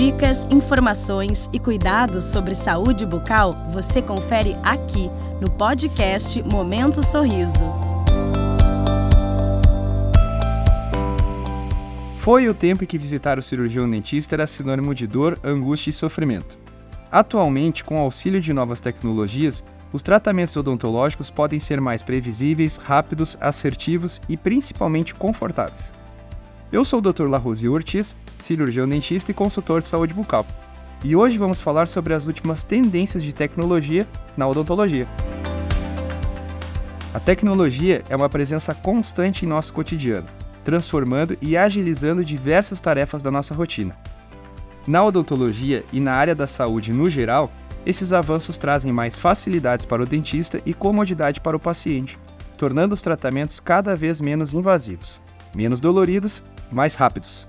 Dicas, informações e cuidados sobre saúde bucal você confere aqui no podcast Momento Sorriso. Foi o tempo em que visitar o cirurgião dentista era sinônimo de dor, angústia e sofrimento. Atualmente, com o auxílio de novas tecnologias, os tratamentos odontológicos podem ser mais previsíveis, rápidos, assertivos e principalmente confortáveis. Eu sou o Dr. Larose Ortiz, cirurgião dentista e consultor de saúde bucal. E hoje vamos falar sobre as últimas tendências de tecnologia na odontologia. A tecnologia é uma presença constante em nosso cotidiano, transformando e agilizando diversas tarefas da nossa rotina. Na odontologia e na área da saúde no geral, esses avanços trazem mais facilidades para o dentista e comodidade para o paciente, tornando os tratamentos cada vez menos invasivos, menos doloridos, mais rápidos.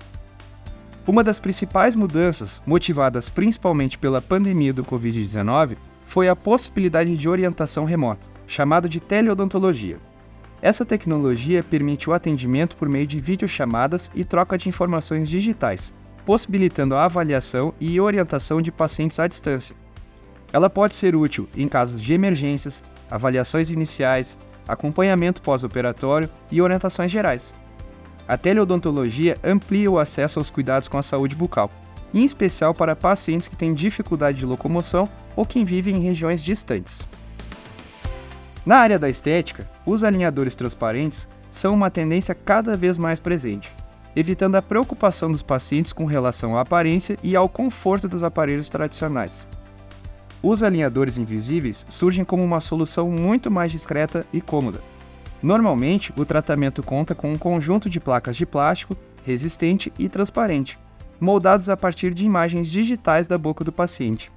Uma das principais mudanças, motivadas principalmente pela pandemia do Covid-19, foi a possibilidade de orientação remota, chamada de teleodontologia. Essa tecnologia permite o atendimento por meio de videochamadas e troca de informações digitais, possibilitando a avaliação e orientação de pacientes à distância, ela pode ser útil em casos de emergências, avaliações iniciais, acompanhamento pós-operatório e orientações gerais. A teleodontologia amplia o acesso aos cuidados com a saúde bucal, em especial para pacientes que têm dificuldade de locomoção ou que vivem em regiões distantes. Na área da estética, os alinhadores transparentes são uma tendência cada vez mais presente, evitando a preocupação dos pacientes com relação à aparência e ao conforto dos aparelhos tradicionais. Os alinhadores invisíveis surgem como uma solução muito mais discreta e cômoda. Normalmente, o tratamento conta com um conjunto de placas de plástico resistente e transparente, moldados a partir de imagens digitais da boca do paciente.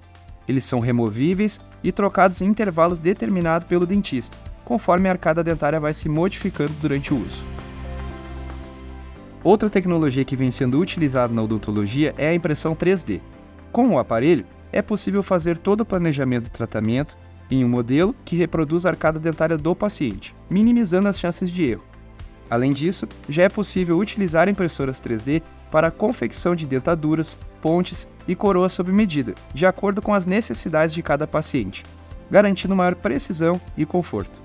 Eles são removíveis e trocados em intervalos determinados pelo dentista, conforme a arcada dentária vai se modificando durante o uso. Outra tecnologia que vem sendo utilizada na odontologia é a impressão 3D. Com o aparelho, é possível fazer todo o planejamento do tratamento em um modelo que reproduz a arcada dentária do paciente, minimizando as chances de erro. Além disso, já é possível utilizar impressoras 3D para a confecção de dentaduras, pontes e coroas sob medida, de acordo com as necessidades de cada paciente, garantindo maior precisão e conforto.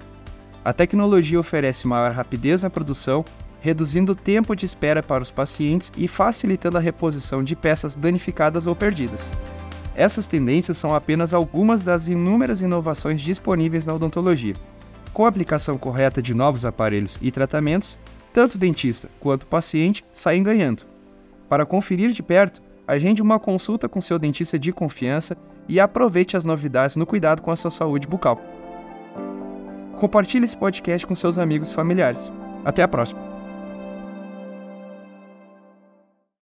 A tecnologia oferece maior rapidez na produção, reduzindo o tempo de espera para os pacientes e facilitando a reposição de peças danificadas ou perdidas. Essas tendências são apenas algumas das inúmeras inovações disponíveis na odontologia. Com a aplicação correta de novos aparelhos e tratamentos, tanto dentista quanto paciente saem ganhando. Para conferir de perto, agende uma consulta com seu dentista de confiança e aproveite as novidades no cuidado com a sua saúde bucal. Compartilhe esse podcast com seus amigos e familiares. Até a próxima!